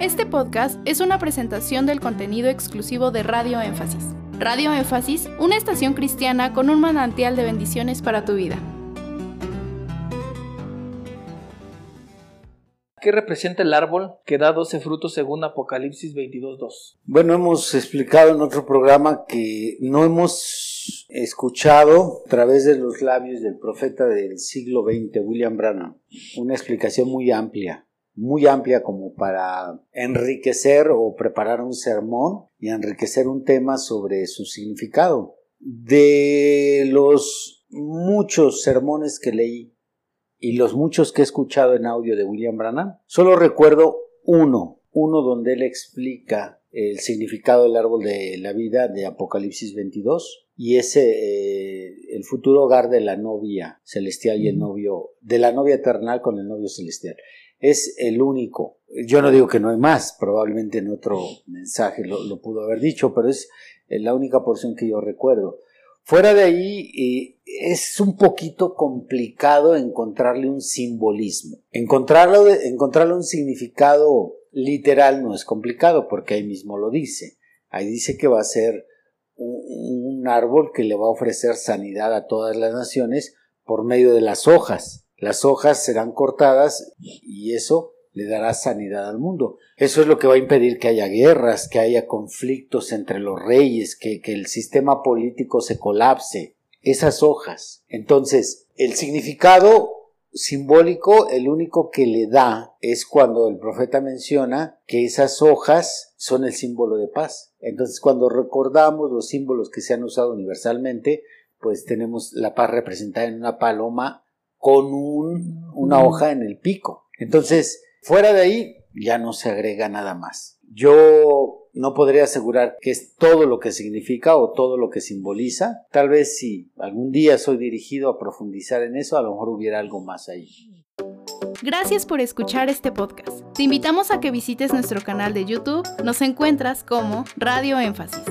Este podcast es una presentación del contenido exclusivo de Radio Énfasis. Radio Énfasis, una estación cristiana con un manantial de bendiciones para tu vida. ¿Qué representa el árbol que da 12 frutos según Apocalipsis 22.2? Bueno, hemos explicado en otro programa que no hemos escuchado a través de los labios del profeta del siglo XX, William Branham, una explicación muy amplia muy amplia como para enriquecer o preparar un sermón y enriquecer un tema sobre su significado. De los muchos sermones que leí y los muchos que he escuchado en audio de William Branham, solo recuerdo uno, uno donde él explica el significado del árbol de la vida de Apocalipsis 22 y ese eh, el futuro hogar de la novia celestial y el novio de la novia eternal con el novio celestial es el único. Yo no digo que no hay más, probablemente en otro mensaje lo, pudo haber dicho, pero es la única porción que yo recuerdo. Fuera de ahí eh, es un poquito complicado encontrarle un simbolismo. Encontrarlo, encontrarle un significado literal no es complicado porque ahí mismo lo dice. Ahí dice que va a ser un árbol que le va a ofrecer sanidad a todas las naciones por medio de las hojas las hojas serán cortadas y eso le dará sanidad al mundo. Eso es lo que va a impedir que haya guerras, que haya conflictos entre los reyes, que, el sistema político se colapse. Esas hojas. Entonces, el significado simbólico, el único que le da es cuando el profeta menciona que esas hojas son el símbolo de paz. Entonces, cuando recordamos los símbolos que se han usado universalmente, pues tenemos la paz representada en una paloma con una hoja en el pico. Entonces, fuera de ahí ya no se agrega nada más. Yo no podría asegurar que es todo lo que significa o todo lo que simboliza. Tal vez si algún día soy dirigido a profundizar en eso, a lo mejor hubiera algo más ahí. Gracias por escuchar este podcast. Te invitamos a que visites nuestro canal de YouTube. Nos encuentras como Radio Énfasis.